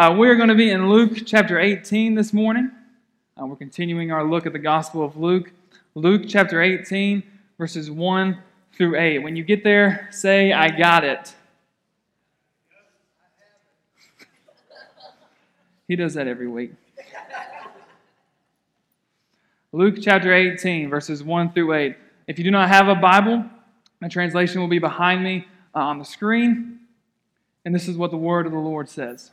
Uh, we're going to be in Luke chapter 18 this morning. Uh, we're continuing our look at the Gospel of Luke. Luke chapter 18, verses 1 through 8. When you get there, say, I got it. He does that every week. Luke chapter 18, verses 1 through 8. If you do not have a Bible, the translation will be behind me uh, on the screen. And this is what the word of the Lord says.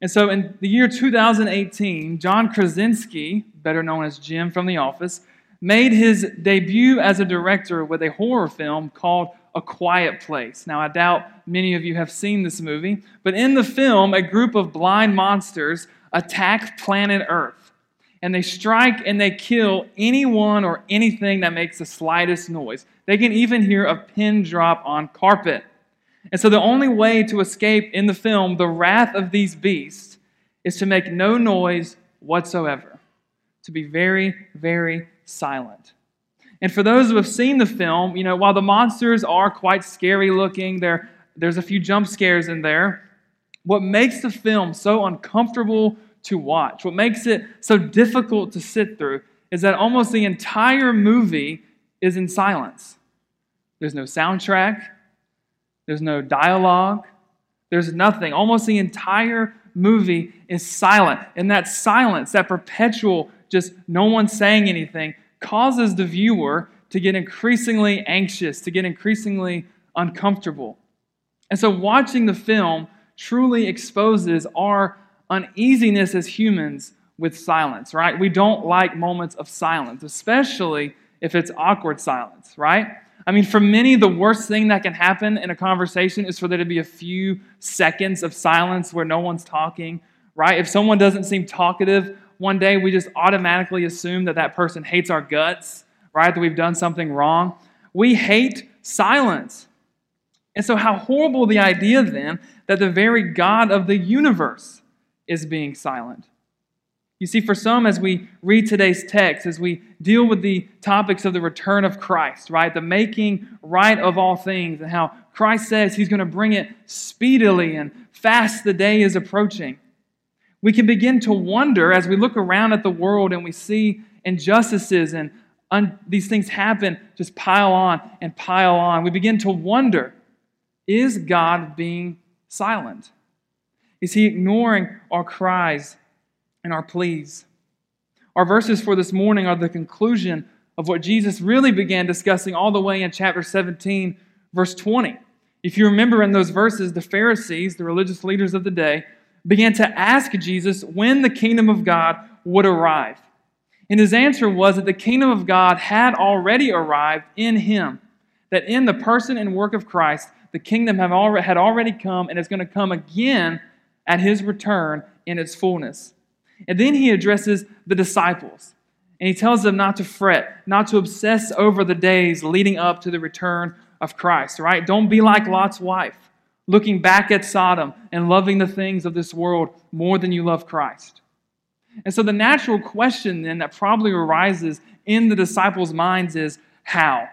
And so in the year 2018, John Krasinski, better known as Jim from The Office, made his debut as a director with a horror film called A Quiet Place. Now, I doubt many of you have seen this movie, but in the film, a group of blind monsters attack planet Earth. And they strike and they kill anyone or anything that makes the slightest noise. They can even hear a pin drop on carpet. And so the only way to escape in the film the wrath of these beasts is to make no noise whatsoever, to be very, very silent. And for those who have seen the film, you know, while the monsters are quite scary looking, there, there's a few jump scares in there. What makes the film so uncomfortable to watch, what makes it so difficult to sit through, is that almost the entire movie is in silence. There's no soundtrack, there's no dialogue. There's nothing. Almost the entire movie is silent. And that silence, that perpetual, just no one saying anything, causes the viewer to get increasingly anxious, to get increasingly uncomfortable. And so, watching the film truly exposes our uneasiness as humans with silence, right? We don't like moments of silence, especially if it's awkward silence, right? I mean, for many, the worst thing that can happen in a conversation is for there to be a few seconds of silence where no one's talking, right? If someone doesn't seem talkative one day, we just automatically assume that that person hates our guts, right? That we've done something wrong. We hate silence. And so, how horrible the idea then that the very God of the universe is being silent. You see, for some, as we read today's text, as we deal with the topics of the return of Christ, right, the making right of all things, and how Christ says he's going to bring it speedily and fast the day is approaching, we can begin to wonder as we look around at the world and we see injustices and un- these things happen, just pile on and pile on. We begin to wonder is God being silent? Is he ignoring our cries and our pleas. Our verses for this morning are the conclusion of what Jesus really began discussing all the way in chapter 17, verse 20. If you remember in those verses, the Pharisees, the religious leaders of the day, began to ask Jesus when the kingdom of God would arrive. And his answer was that the kingdom of God had already arrived in him, that in the person and work of Christ, the kingdom had already come and is going to come again at his return in its fullness. And then he addresses the disciples. And he tells them not to fret, not to obsess over the days leading up to the return of Christ, right? Don't be like Lot's wife, looking back at Sodom and loving the things of this world more than you love Christ. And so the natural question then that probably arises in the disciples' minds is how?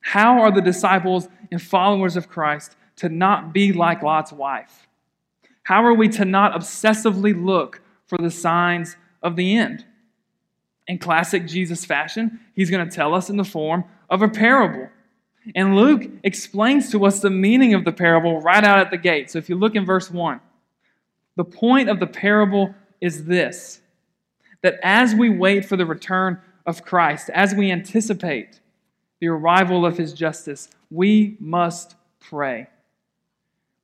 How are the disciples and followers of Christ to not be like Lot's wife? How are we to not obsessively look for the signs of the end. In classic Jesus fashion, he's going to tell us in the form of a parable. And Luke explains to us the meaning of the parable right out at the gate. So if you look in verse 1, The point of the parable is this that as we wait for the return of Christ, as we anticipate the arrival of his justice, we must pray.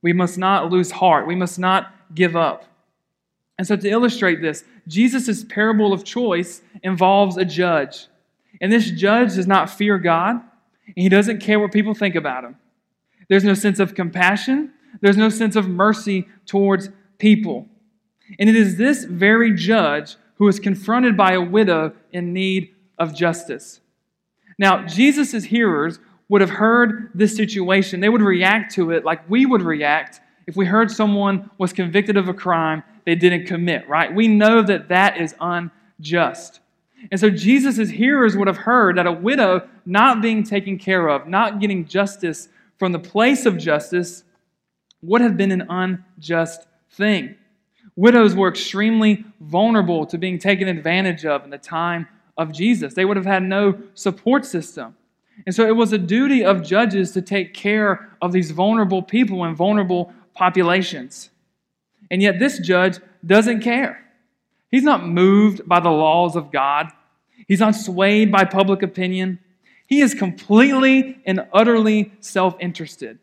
We must not lose heart. We must not give up. And so, to illustrate this, Jesus' parable of choice involves a judge. And this judge does not fear God, and he doesn't care what people think about him. There's no sense of compassion, there's no sense of mercy towards people. And it is this very judge who is confronted by a widow in need of justice. Now, Jesus' hearers would have heard this situation. They would react to it like we would react if we heard someone was convicted of a crime they didn't commit, right? We know that that is unjust. And so Jesus' hearers would have heard that a widow not being taken care of, not getting justice from the place of justice, would have been an unjust thing. Widows were extremely vulnerable to being taken advantage of in the time of Jesus. They would have had no support system. And so it was a duty of judges to take care of these vulnerable people and vulnerable populations. And yet this judge doesn't care. He's not moved by the laws of God, he's not swayed by public opinion. He is completely and utterly self interested.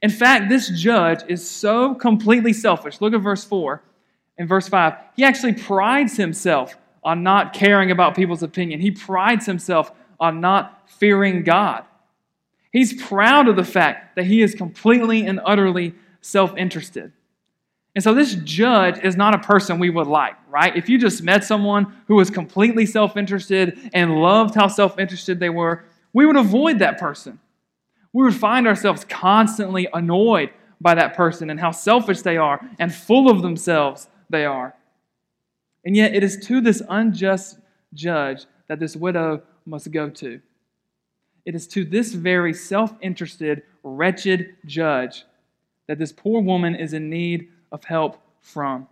In fact, this judge is so completely selfish. Look at verse 4 and verse 5. He actually prides himself on not caring about people's opinion. He prides himself on not fearing God. He's proud of the fact that he is completely and utterly self interested. And so this judge is not a person we would like, right? If you just met someone who was completely self interested and loved how self interested they were, we would avoid that person. We would find ourselves constantly annoyed by that person and how selfish they are and full of themselves they are. And yet, it is to this unjust judge that this widow must go to. It is to this very self interested, wretched judge that this poor woman is in need of help from.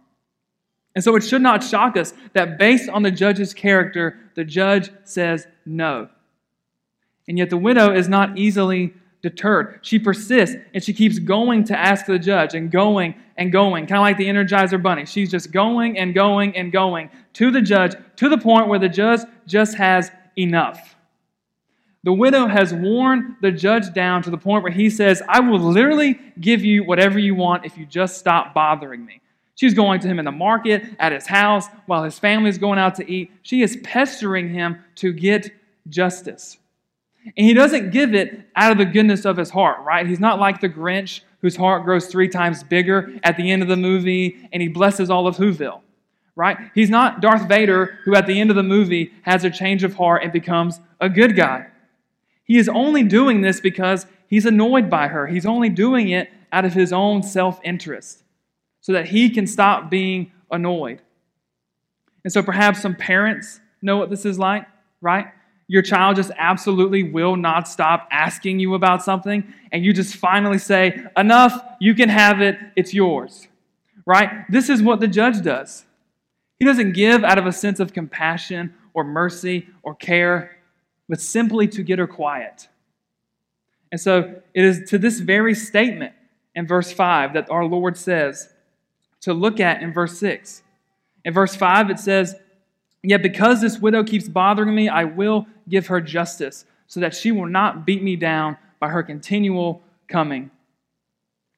And so it should not shock us that based on the judge's character, the judge says no. And yet the widow is not easily deterred. She persists and she keeps going to ask the judge and going and going, kind of like the Energizer Bunny. She's just going and going and going to the judge to the point where the judge just has enough. The widow has worn the judge down to the point where he says, I will literally give you whatever you want if you just stop bothering me. She's going to him in the market, at his house, while his family is going out to eat. She is pestering him to get justice. And he doesn't give it out of the goodness of his heart, right? He's not like the Grinch whose heart grows three times bigger at the end of the movie and he blesses all of Whoville, right? He's not Darth Vader who at the end of the movie has a change of heart and becomes a good guy. He is only doing this because he's annoyed by her. He's only doing it out of his own self interest so that he can stop being annoyed. And so perhaps some parents know what this is like, right? your child just absolutely will not stop asking you about something, and you just finally say, Enough, you can have it, it's yours. Right? This is what the judge does. He doesn't give out of a sense of compassion or mercy or care, but simply to get her quiet. And so it is to this very statement in verse 5 that our Lord says to look at in verse 6. In verse 5, it says, Yet because this widow keeps bothering me, I will give her justice, so that she will not beat me down by her continual coming.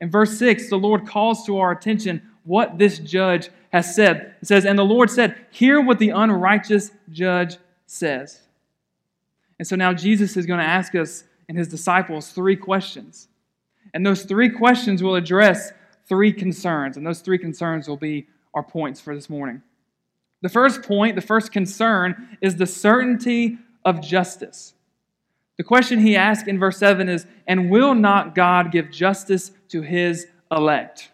In verse 6, the Lord calls to our attention what this judge has said. It says, And the Lord said, Hear what the unrighteous judge says. And so now Jesus is going to ask us and his disciples three questions. And those three questions will address three concerns. And those three concerns will be our points for this morning. The first point, the first concern, is the certainty of justice. The question he asks in verse 7 is And will not God give justice to his elect,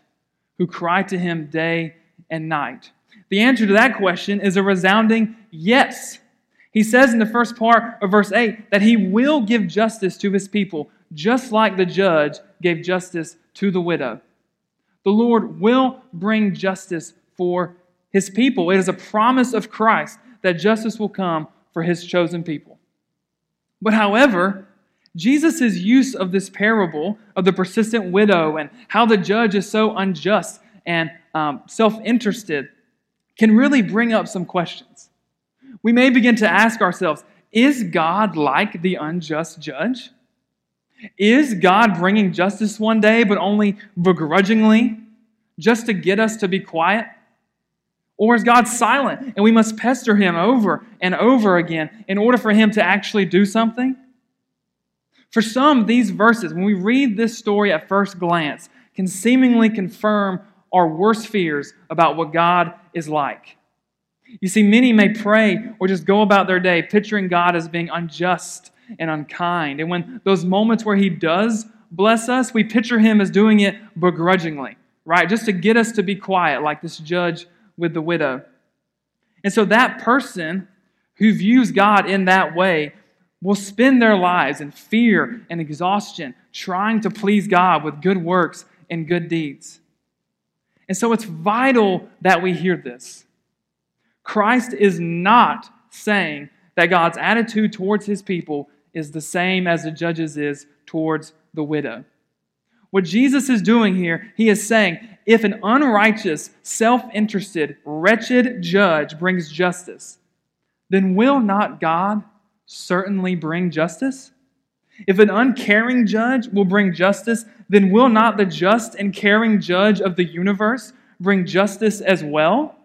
who cry to him day and night? The answer to that question is a resounding yes. He says in the first part of verse 8 that he will give justice to his people, just like the judge gave justice to the widow. The Lord will bring justice for his people. It is a promise of Christ that justice will come for his chosen people. But however, Jesus' use of this parable of the persistent widow and how the judge is so unjust and um, self interested, can really bring up some questions. We may begin to ask ourselves Is God like the unjust judge? Is God bringing justice one day, but only begrudgingly, just to get us to be quiet? Or is God silent and we must pester him over and over again in order for him to actually do something? For some, these verses, when we read this story at first glance, can seemingly confirm our worst fears about what God is like. You see, many may pray or just go about their day picturing God as being unjust and unkind. And when those moments where He does bless us, we picture Him as doing it begrudgingly, right? Just to get us to be quiet, like this judge with the widow. And so that person who views God in that way will spend their lives in fear and exhaustion trying to please God with good works and good deeds. And so it's vital that we hear this. Christ is not saying that God's attitude towards his people is the same as the judge's is towards the widow. What Jesus is doing here, he is saying, if an unrighteous, self interested, wretched judge brings justice, then will not God certainly bring justice? If an uncaring judge will bring justice, then will not the just and caring judge of the universe bring justice as well?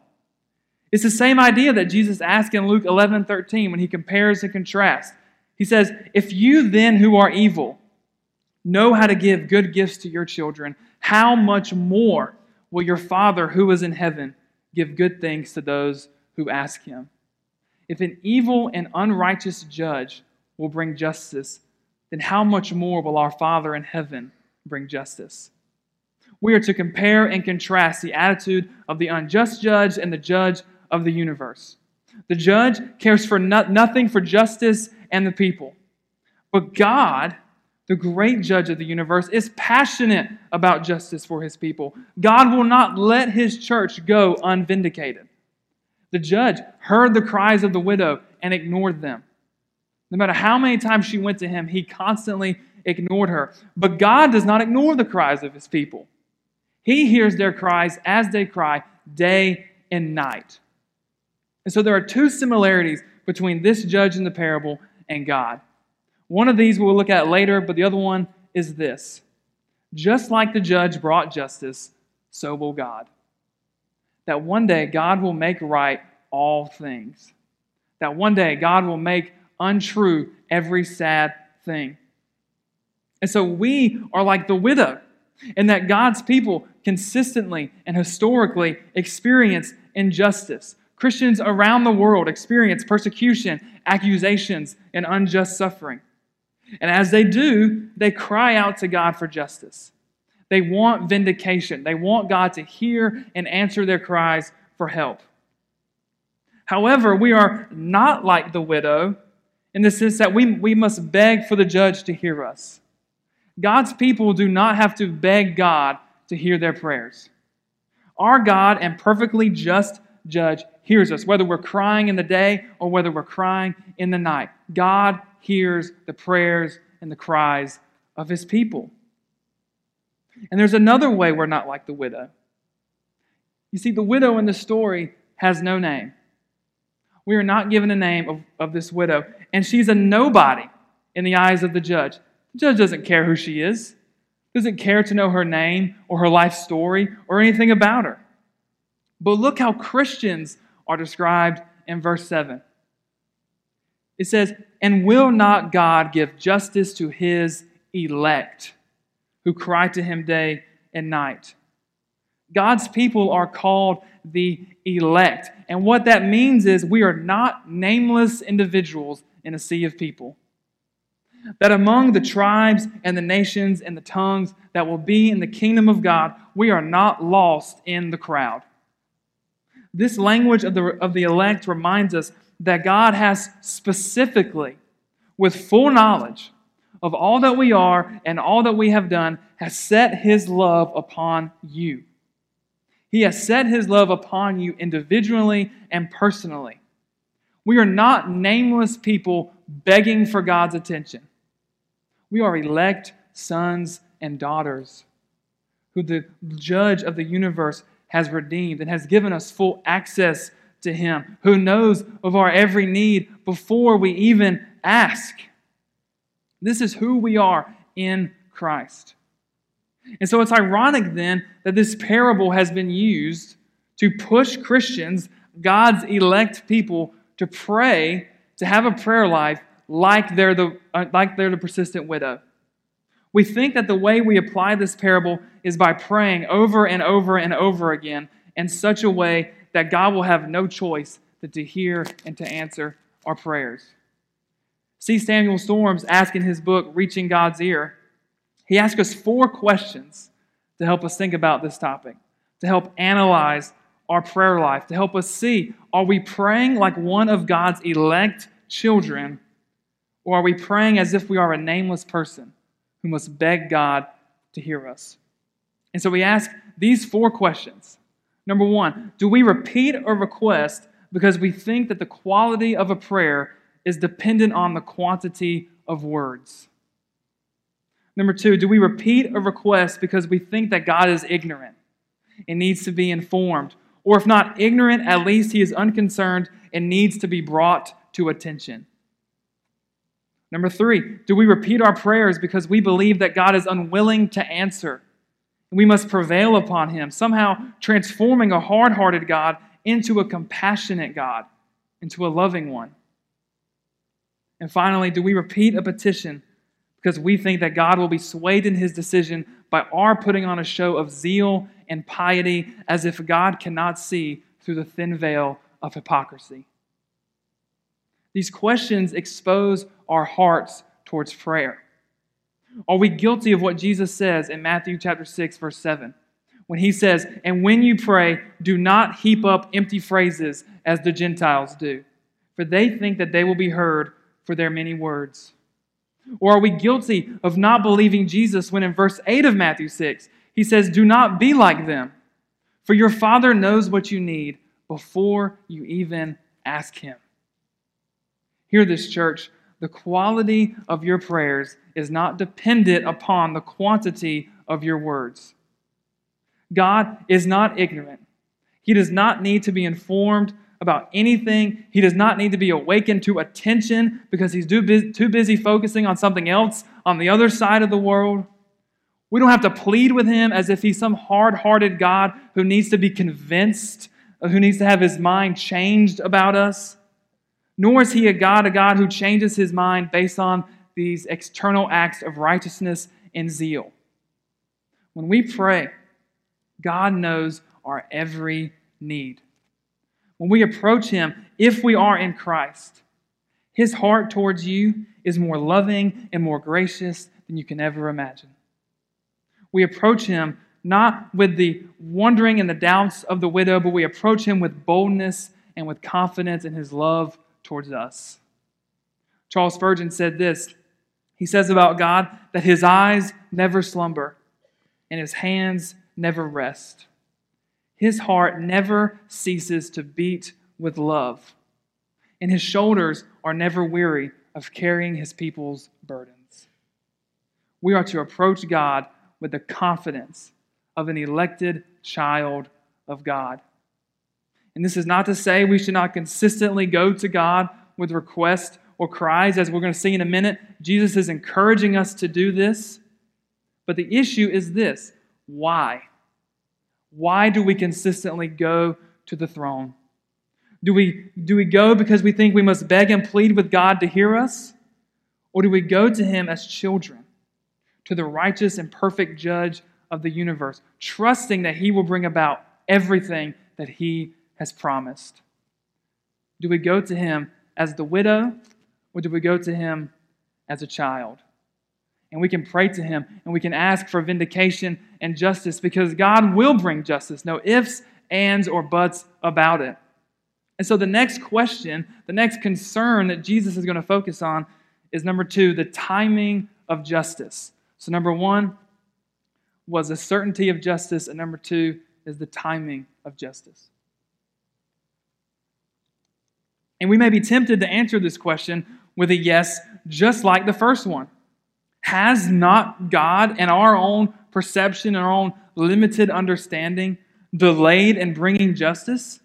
It's the same idea that Jesus asked in Luke 11 13 when he compares and contrasts. He says, If you then who are evil know how to give good gifts to your children, how much more will your Father who is in heaven give good things to those who ask him? If an evil and unrighteous judge will bring justice, then how much more will our Father in heaven bring justice? We are to compare and contrast the attitude of the unjust judge and the judge of the universe. The judge cares for no- nothing for justice and the people. But God, the great judge of the universe, is passionate about justice for his people. God will not let his church go unvindicated. The judge heard the cries of the widow and ignored them. No matter how many times she went to him, he constantly ignored her. But God does not ignore the cries of his people. He hears their cries as they cry day and night. And so there are two similarities between this judge in the parable and God. One of these we'll look at later, but the other one is this. Just like the judge brought justice, so will God that one day God will make right all things. That one day God will make untrue every sad thing. And so we are like the widow, in that God's people consistently and historically experience injustice. Christians around the world experience persecution, accusations, and unjust suffering. And as they do, they cry out to God for justice. They want vindication. They want God to hear and answer their cries for help. However, we are not like the widow in the sense that we, we must beg for the judge to hear us. God's people do not have to beg God to hear their prayers. Our God and perfectly just judge hears us, whether we're crying in the day or whether we're crying in the night. God hears the prayers and the cries of his people. And there's another way we're not like the widow. You see, the widow in the story has no name. We are not given a name of, of this widow, and she's a nobody in the eyes of the judge. The judge doesn't care who she is, doesn't care to know her name or her life story or anything about her. But look how Christians are described in verse 7. It says, And will not God give justice to his elect? who cry to him day and night. God's people are called the elect. And what that means is we are not nameless individuals in a sea of people. That among the tribes and the nations and the tongues that will be in the kingdom of God, we are not lost in the crowd. This language of the, of the elect reminds us that God has specifically, with full knowledge, of all that we are and all that we have done has set his love upon you. He has set his love upon you individually and personally. We are not nameless people begging for God's attention. We are elect sons and daughters who the judge of the universe has redeemed and has given us full access to Him, who knows of our every need before we even ask. This is who we are in Christ. And so it's ironic then that this parable has been used to push Christians, God's elect people, to pray, to have a prayer life like they're the, uh, like they're the persistent widow. We think that the way we apply this parable is by praying over and over and over again in such a way that God will have no choice but to hear and to answer our prayers. See Samuel Storms ask in his book, Reaching God's Ear, he asks us four questions to help us think about this topic, to help analyze our prayer life, to help us see are we praying like one of God's elect children, or are we praying as if we are a nameless person who must beg God to hear us? And so we ask these four questions. Number one, do we repeat a request because we think that the quality of a prayer is dependent on the quantity of words? Number two, do we repeat a request because we think that God is ignorant and needs to be informed? Or if not ignorant, at least he is unconcerned and needs to be brought to attention? Number three, do we repeat our prayers because we believe that God is unwilling to answer? We must prevail upon him, somehow transforming a hard hearted God into a compassionate God, into a loving one. And finally, do we repeat a petition because we think that God will be swayed in his decision by our putting on a show of zeal and piety as if God cannot see through the thin veil of hypocrisy? These questions expose our hearts towards prayer. Are we guilty of what Jesus says in Matthew chapter 6 verse 7? When he says, "And when you pray, do not heap up empty phrases as the Gentiles do, for they think that they will be heard for their many words." Or are we guilty of not believing Jesus when in verse 8 of Matthew 6, he says, Do not be like them, for your Father knows what you need before you even ask Him? Hear this, church. The quality of your prayers is not dependent upon the quantity of your words. God is not ignorant. He does not need to be informed about anything. He does not need to be awakened to attention because he's too busy, focusing on something else on the other side of the world. We don't have to plead with him as if he's some hard hearted God who needs to be convinced, who needs to have his mind changed about us. Nor is he a God, a God who changes his mind based on these external acts of righteousness and zeal. When we pray, God knows our every need when we approach Him, if we are in Christ, His heart towards you is more loving and more gracious than you can ever imagine. We approach Him not with the wondering and the doubts of the widow, but we approach Him with boldness and with confidence in His love towards us. Charles Spurgeon said this He says about God that His eyes never slumber and His hands never rest. His heart never ceases to beat with love, and his shoulders are never weary of carrying his people's burdens. We are to approach God with the confidence of an elected child of God. And this is not to say we should not consistently go to God with requests or cries, as we're going to see in a minute. Jesus is encouraging us to do this. But the issue is this why? Why do we consistently go to the throne? Do we, do we go because we think we must beg and plead with God to hear us? Or do we go to Him as children, to the righteous and perfect judge of the universe, trusting that He will bring about everything that He has promised? Do we go to Him as the widow, or do we go to Him as a child? and we can pray to Him and we can ask for vindication and justice because God will bring justice. No ifs, ands, or buts about it. And so the next question, the next concern that Jesus is going to focus on is number two, the timing of justice. So, number one was the certainty of justice, and number two is the timing of justice. And we may be tempted to answer this question with a yes, just like the first one. Has not God and our own perception and our own limited understanding delayed in bringing justice?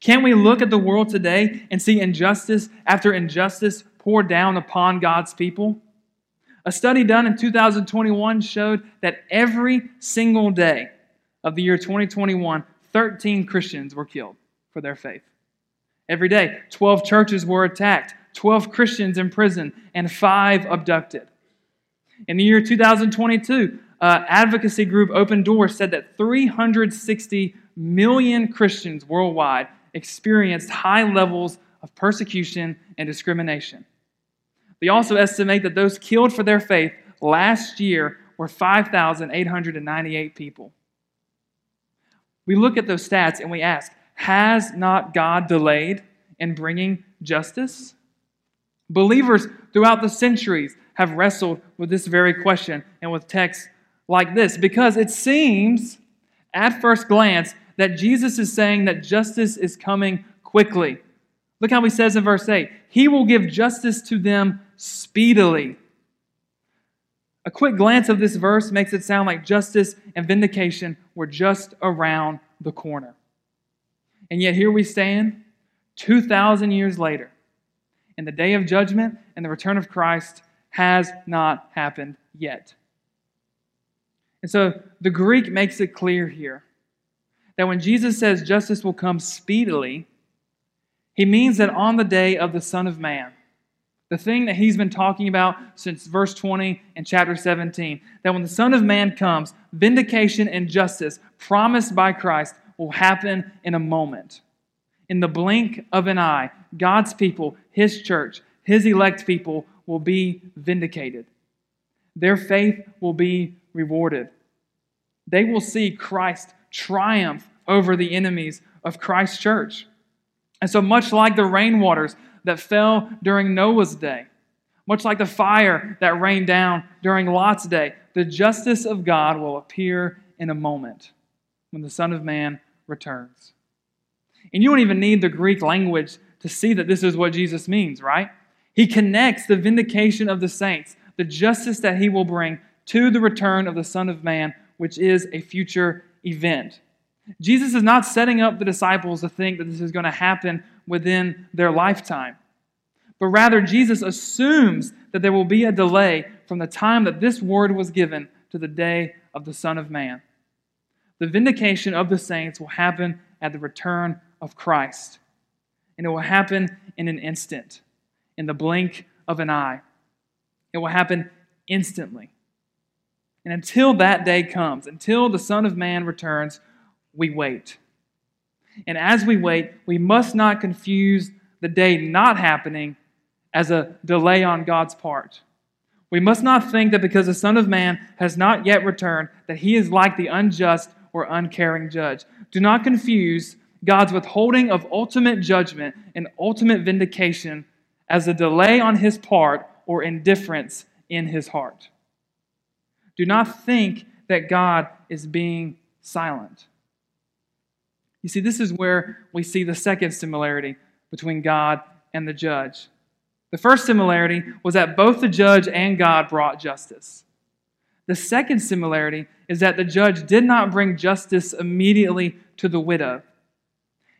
Can't we look at the world today and see injustice after injustice poured down upon God's people? A study done in 2021 showed that every single day of the year 2021, 13 Christians were killed for their faith. Every day, 12 churches were attacked, 12 Christians imprisoned, and five abducted. In the year 2022, uh, advocacy group Open Doors said that 360 million Christians worldwide experienced high levels of persecution and discrimination. They also estimate that those killed for their faith last year were 5,898 people. We look at those stats and we ask, has not God delayed in bringing justice? Believers throughout the centuries have wrestled with this very question and with texts like this because it seems at first glance that Jesus is saying that justice is coming quickly. Look how he says in verse 8 He will give justice to them speedily. A quick glance of this verse makes it sound like justice and vindication were just around the corner. And yet here we stand, 2,000 years later, and the day of judgment and the return of Christ has not happened yet. And so the Greek makes it clear here that when Jesus says justice will come speedily, he means that on the day of the Son of Man, the thing that he's been talking about since verse 20 and chapter 17, that when the Son of Man comes, vindication and justice promised by Christ will happen in a moment. In the blink of an eye, God's people, his church, his elect people will be vindicated. Their faith will be rewarded. They will see Christ triumph over the enemies of Christ's church. And so, much like the rainwaters that fell during Noah's day, much like the fire that rained down during Lot's day, the justice of God will appear in a moment when the Son of Man returns. And you don't even need the Greek language to see that this is what Jesus means, right? He connects the vindication of the saints, the justice that he will bring, to the return of the Son of Man, which is a future event. Jesus is not setting up the disciples to think that this is going to happen within their lifetime, but rather, Jesus assumes that there will be a delay from the time that this word was given to the day of the Son of Man. The vindication of the saints will happen at the return of Christ, and it will happen in an instant, in the blink of an eye. It will happen instantly. And until that day comes, until the Son of Man returns, we wait. And as we wait, we must not confuse the day not happening as a delay on God's part. We must not think that because the Son of Man has not yet returned, that he is like the unjust or uncaring judge. Do not confuse God's withholding of ultimate judgment and ultimate vindication as a delay on his part or indifference in his heart. Do not think that God is being silent. You see, this is where we see the second similarity between God and the judge. The first similarity was that both the judge and God brought justice. The second similarity is that the judge did not bring justice immediately to the widow.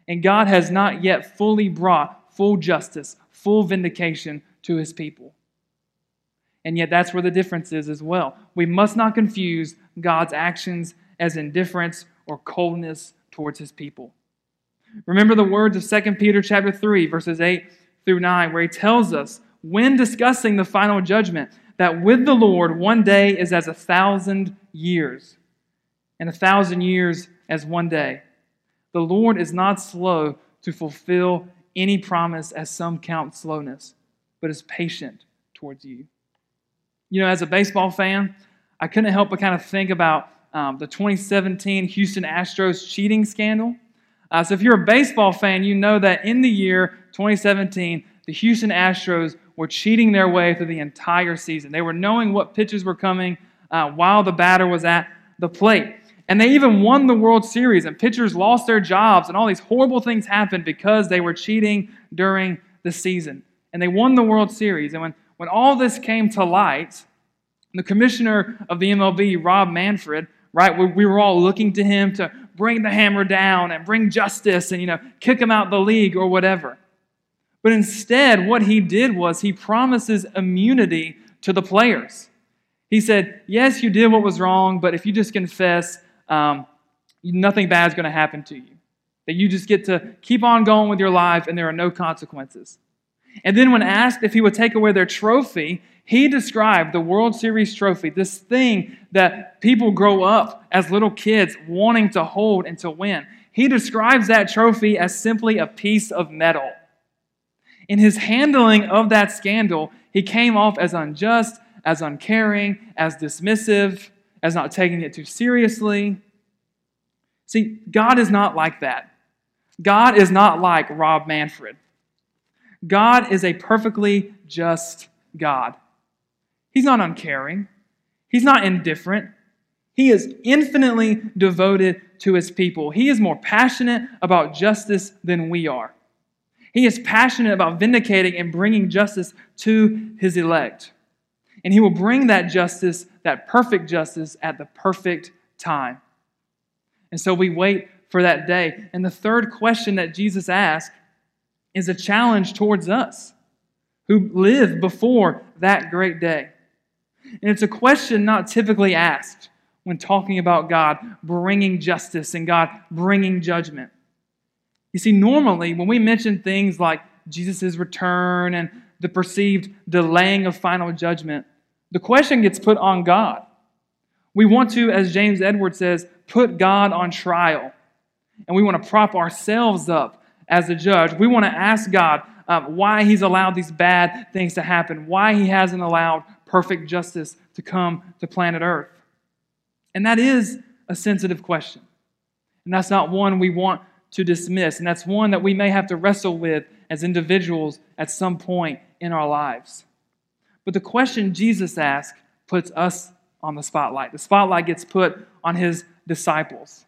And God has not yet fully brought full justice, full vindication to his people. And yet, that's where the difference is as well. We must not confuse God's actions as indifference or coldness towards his people. Remember the words of 2 Peter chapter 3 verses 8 through 9 where he tells us when discussing the final judgment that with the Lord one day is as a thousand years and a thousand years as one day. The Lord is not slow to fulfill any promise as some count slowness, but is patient towards you. You know, as a baseball fan, I couldn't help but kind of think about um, the 2017 Houston Astros cheating scandal. Uh, so, if you're a baseball fan, you know that in the year 2017, the Houston Astros were cheating their way through the entire season. They were knowing what pitches were coming uh, while the batter was at the plate. And they even won the World Series, and pitchers lost their jobs, and all these horrible things happened because they were cheating during the season. And they won the World Series. And when, when all this came to light, the commissioner of the MLB, Rob Manfred, right? We, we were all looking to him to bring the hammer down and bring justice and, you know, kick him out the league or whatever. But instead, what he did was he promises immunity to the players. He said, Yes, you did what was wrong, but if you just confess, um, nothing bad is going to happen to you. That you just get to keep on going with your life and there are no consequences. And then, when asked if he would take away their trophy, he described the World Series trophy, this thing that people grow up as little kids wanting to hold and to win. He describes that trophy as simply a piece of metal. In his handling of that scandal, he came off as unjust, as uncaring, as dismissive, as not taking it too seriously. See, God is not like that. God is not like Rob Manfred. God is a perfectly just God. He's not uncaring, He's not indifferent. He is infinitely devoted to His people. He is more passionate about justice than we are. He is passionate about vindicating and bringing justice to His elect. And He will bring that justice, that perfect justice, at the perfect time. And so we wait for that day. And the third question that Jesus asked is a challenge towards us who live before that great day. And it's a question not typically asked when talking about God bringing justice and God bringing judgment. You see, normally when we mention things like Jesus' return and the perceived delaying of final judgment, the question gets put on God. We want to, as James Edwards says, put God on trial. And we want to prop ourselves up as a judge. We want to ask God um, why He's allowed these bad things to happen, why He hasn't allowed perfect justice to come to planet Earth. And that is a sensitive question. And that's not one we want to dismiss. And that's one that we may have to wrestle with as individuals at some point in our lives. But the question Jesus asks puts us on the spotlight. The spotlight gets put on his disciples.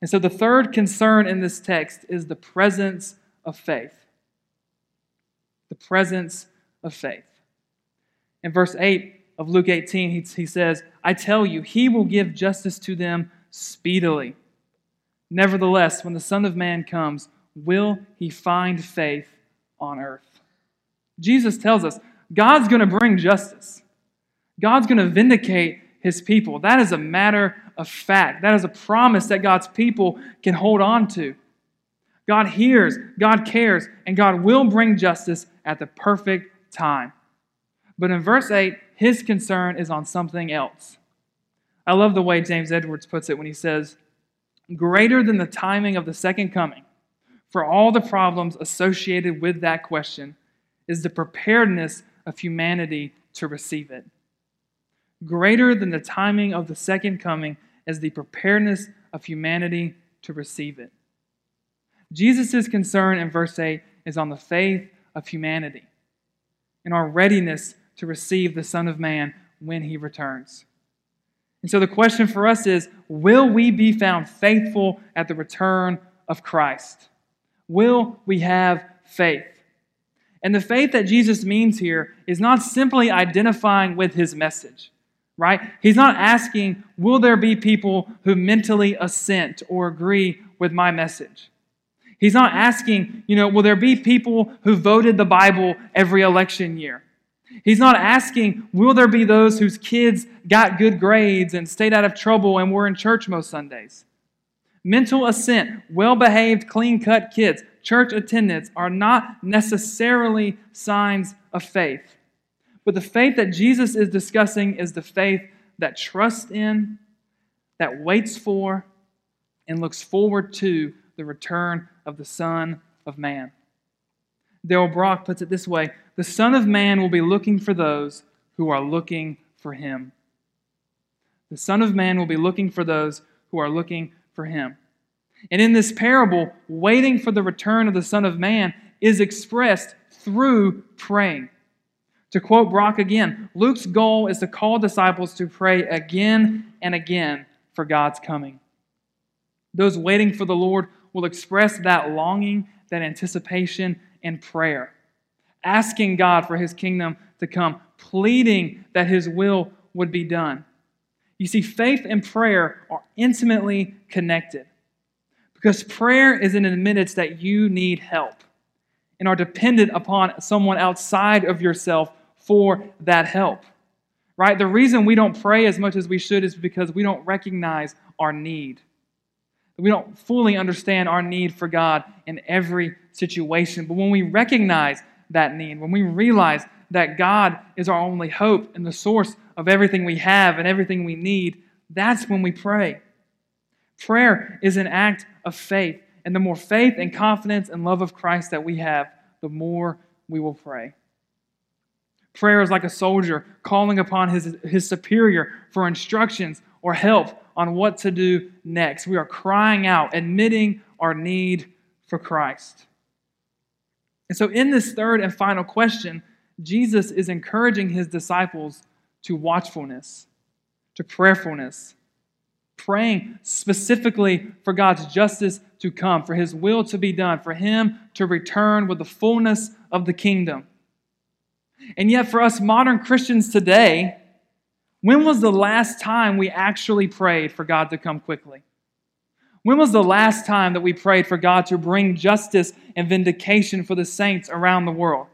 And so the third concern in this text is the presence of faith. The presence of faith. In verse 8 of Luke 18, he, he says, I tell you, he will give justice to them speedily. Nevertheless, when the Son of Man comes, will he find faith on earth? Jesus tells us God's going to bring justice. God's going to vindicate his people. That is a matter of fact. That is a promise that God's people can hold on to. God hears, God cares, and God will bring justice at the perfect time. But in verse 8, his concern is on something else. I love the way James Edwards puts it when he says, Greater than the timing of the second coming, for all the problems associated with that question, is the preparedness of humanity to receive it. Greater than the timing of the second coming is the preparedness of humanity to receive it. Jesus' concern in verse 8 is on the faith of humanity and our readiness to receive the Son of Man when he returns. And so the question for us is will we be found faithful at the return of Christ? Will we have faith? And the faith that Jesus means here is not simply identifying with his message, right? He's not asking, will there be people who mentally assent or agree with my message? He's not asking, you know, will there be people who voted the Bible every election year? He's not asking, will there be those whose kids got good grades and stayed out of trouble and were in church most Sundays? Mental assent, well behaved, clean cut kids, church attendance are not necessarily signs of faith. But the faith that Jesus is discussing is the faith that trusts in, that waits for, and looks forward to the return of the Son of Man. Darrell Bock puts it this way The Son of Man will be looking for those who are looking for him. The Son of Man will be looking for those who are looking for him. And in this parable, waiting for the return of the Son of Man is expressed through praying. To quote Bock again, Luke's goal is to call disciples to pray again and again for God's coming. Those waiting for the Lord will express that longing, that anticipation, in prayer, asking God for his kingdom to come, pleading that his will would be done. You see, faith and prayer are intimately connected. Because prayer is an admittance that you need help and are dependent upon someone outside of yourself for that help. Right? The reason we don't pray as much as we should is because we don't recognize our need. We don't fully understand our need for God in every situation. But when we recognize that need, when we realize that God is our only hope and the source of everything we have and everything we need, that's when we pray. Prayer is an act of faith. And the more faith and confidence and love of Christ that we have, the more we will pray. Prayer is like a soldier calling upon his, his superior for instructions or help on what to do next. We are crying out, admitting our need for Christ. And so, in this third and final question, Jesus is encouraging his disciples to watchfulness, to prayerfulness, praying specifically for God's justice to come, for his will to be done, for him to return with the fullness of the kingdom. And yet, for us modern Christians today, when was the last time we actually prayed for God to come quickly? When was the last time that we prayed for God to bring justice and vindication for the saints around the world?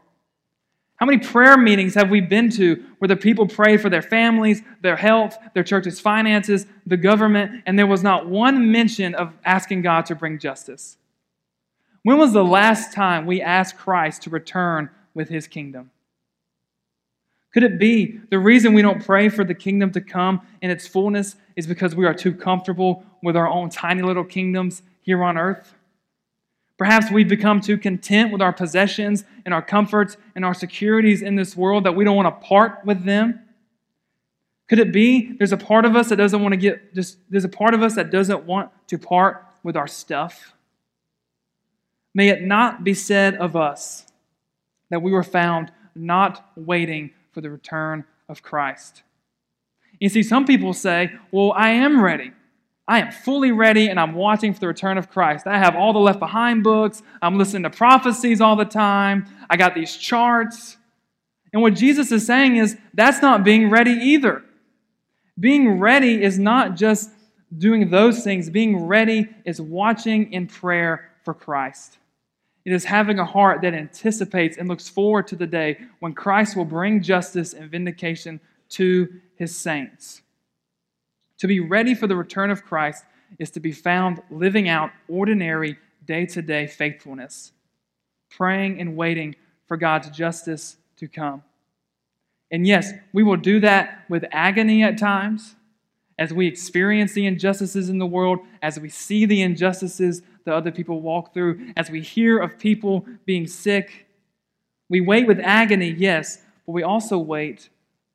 How many prayer meetings have we been to where the people prayed for their families, their health, their church's finances, the government, and there was not one mention of asking God to bring justice? When was the last time we asked Christ to return with his kingdom? Could it be the reason we don't pray for the kingdom to come in its fullness is because we are too comfortable with our own tiny little kingdoms here on earth? Perhaps we've become too content with our possessions and our comforts and our securities in this world that we don't want to part with them. Could it be there's a part of us that doesn't want to get just there's a part of us that doesn't want to part with our stuff? May it not be said of us that we were found not waiting for the return of Christ. You see, some people say, Well, I am ready. I am fully ready and I'm watching for the return of Christ. I have all the Left Behind books. I'm listening to prophecies all the time. I got these charts. And what Jesus is saying is that's not being ready either. Being ready is not just doing those things, being ready is watching in prayer for Christ. It is having a heart that anticipates and looks forward to the day when Christ will bring justice and vindication to his saints. To be ready for the return of Christ is to be found living out ordinary, day to day faithfulness, praying and waiting for God's justice to come. And yes, we will do that with agony at times as we experience the injustices in the world, as we see the injustices that other people walk through, as we hear of people being sick. We wait with agony, yes, but we also wait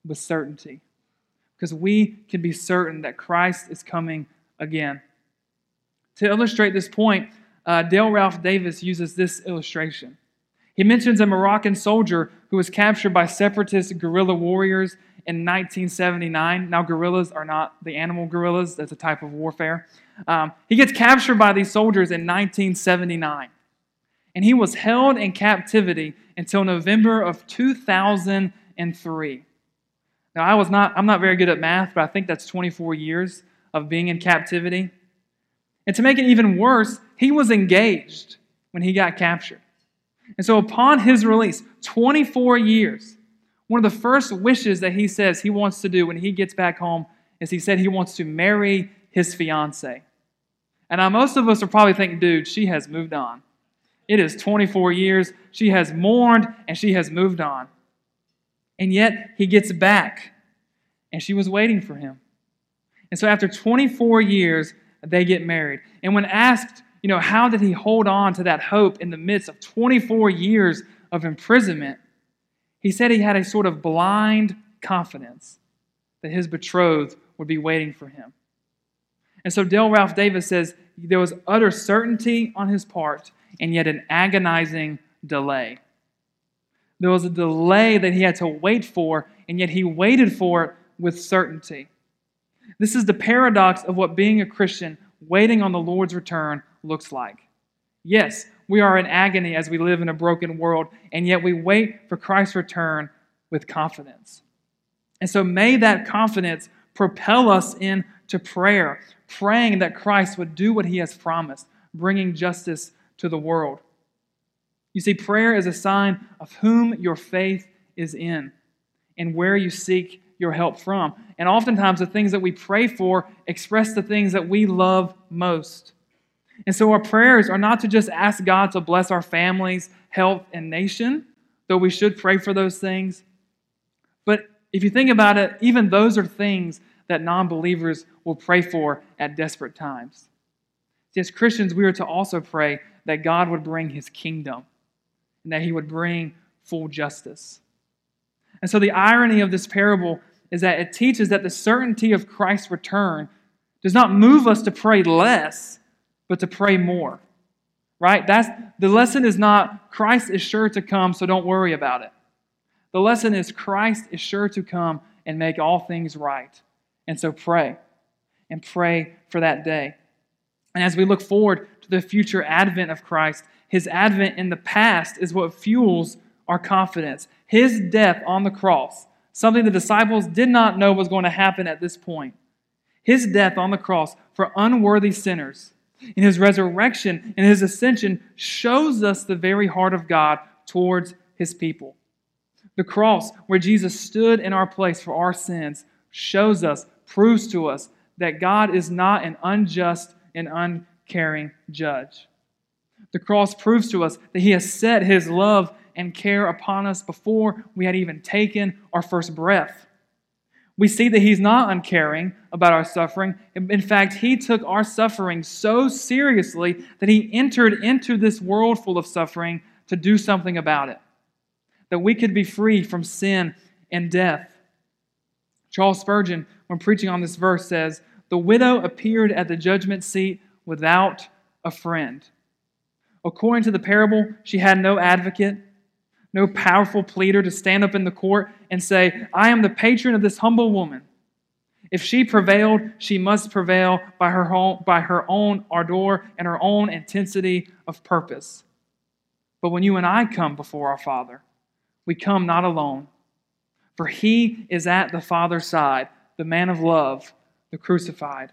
with certainty because we can be certain that Christ is coming again. To illustrate this point, uh, Dale Ralph Davis uses this illustration. He mentions a Moroccan soldier who was captured by separatist guerrilla warriors in 1979. Now, guerrillas are not the animal gorillas, that's a type of warfare. Um, he gets captured by these soldiers in 1979. And he was held in captivity until November of 2003. Now, I was not, I'm not very good at math, but I think that's 24 years of being in captivity. And to make it even worse, he was engaged when he got captured. And so, upon his release, 24 years, one of the first wishes that he says he wants to do when he gets back home is he said he wants to marry his fiance. And now, most of us are probably thinking, dude, she has moved on. It is 24 years. She has mourned and she has moved on. And yet he gets back, and she was waiting for him. And so after 24 years, they get married. And when asked, you know, how did he hold on to that hope in the midst of 24 years of imprisonment? He said he had a sort of blind confidence that his betrothed would be waiting for him. And so Dale Ralph Davis says there was utter certainty on his part and yet an agonizing delay. There was a delay that he had to wait for, and yet he waited for it with certainty. This is the paradox of what being a Christian, waiting on the Lord's return, looks like. Yes, we are in agony as we live in a broken world, and yet we wait for Christ's return with confidence. And so may that confidence propel us into prayer, praying that Christ would do what he has promised, bringing justice to the world. You see, prayer is a sign of whom your faith is in and where you seek your help from. And oftentimes, the things that we pray for express the things that we love most. And so, our prayers are not to just ask God to bless our families, health, and nation, though we should pray for those things. But if you think about it, even those are things that non believers will pray for at desperate times. See, as Christians, we are to also pray that God would bring his kingdom and that he would bring full justice. And so, the irony of this parable is that it teaches that the certainty of Christ's return does not move us to pray less, but to pray more. Right? That's the lesson is not Christ is sure to come, so don't worry about it. The lesson is Christ is sure to come and make all things right. And so pray and pray for that day. And as we look forward to the future advent of Christ, his advent in the past is what fuels our confidence. His death on the cross, something the disciples did not know was going to happen at this point. His death on the cross for unworthy sinners and his resurrection and his ascension shows us the very heart of God towards his people. The cross, where Jesus stood in our place for our sins, shows us, proves to us that God is not an unjust and uncaring judge. The cross proves to us that He has set His love and care upon us before we had even taken our first breath. We see that He's not uncaring about our suffering. In fact, He took our suffering so seriously that He entered into this world full of suffering to do something about it that we could be free from sin and death. Charles Spurgeon, when preaching on this verse, says, The widow appeared at the judgment seat without a friend. According to the parable, she had no advocate, no powerful pleader to stand up in the court and say, I am the patron of this humble woman. If she prevailed, she must prevail by her, own, by her own ardor and her own intensity of purpose. But when you and I come before our Father, we come not alone, for he is at the Father's side, the man of love, the crucified.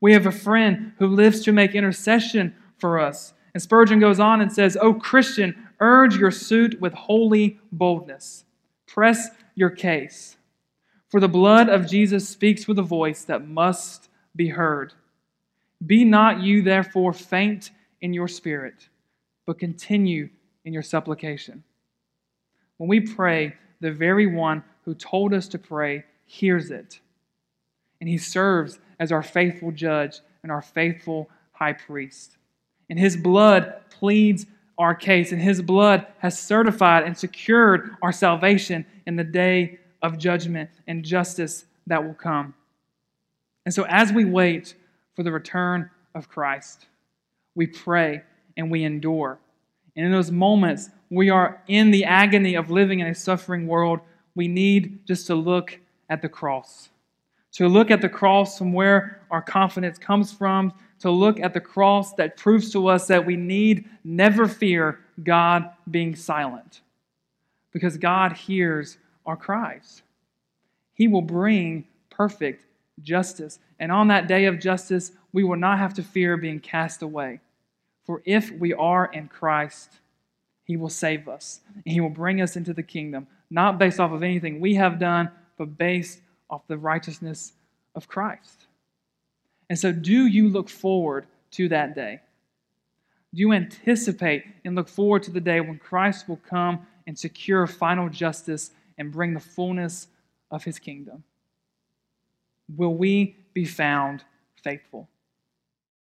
We have a friend who lives to make intercession for us. And Spurgeon goes on and says, O Christian, urge your suit with holy boldness. Press your case. For the blood of Jesus speaks with a voice that must be heard. Be not you, therefore, faint in your spirit, but continue in your supplication. When we pray, the very one who told us to pray hears it. And he serves as our faithful judge and our faithful high priest. And his blood pleads our case, and his blood has certified and secured our salvation in the day of judgment and justice that will come. And so, as we wait for the return of Christ, we pray and we endure. And in those moments, we are in the agony of living in a suffering world, we need just to look at the cross. To look at the cross from where our confidence comes from, to look at the cross that proves to us that we need never fear God being silent. Because God hears our cries. He will bring perfect justice. And on that day of justice, we will not have to fear being cast away. For if we are in Christ, he will save us. He will bring us into the kingdom, not based off of anything we have done, but based off the righteousness of Christ. And so, do you look forward to that day? Do you anticipate and look forward to the day when Christ will come and secure final justice and bring the fullness of his kingdom? Will we be found faithful?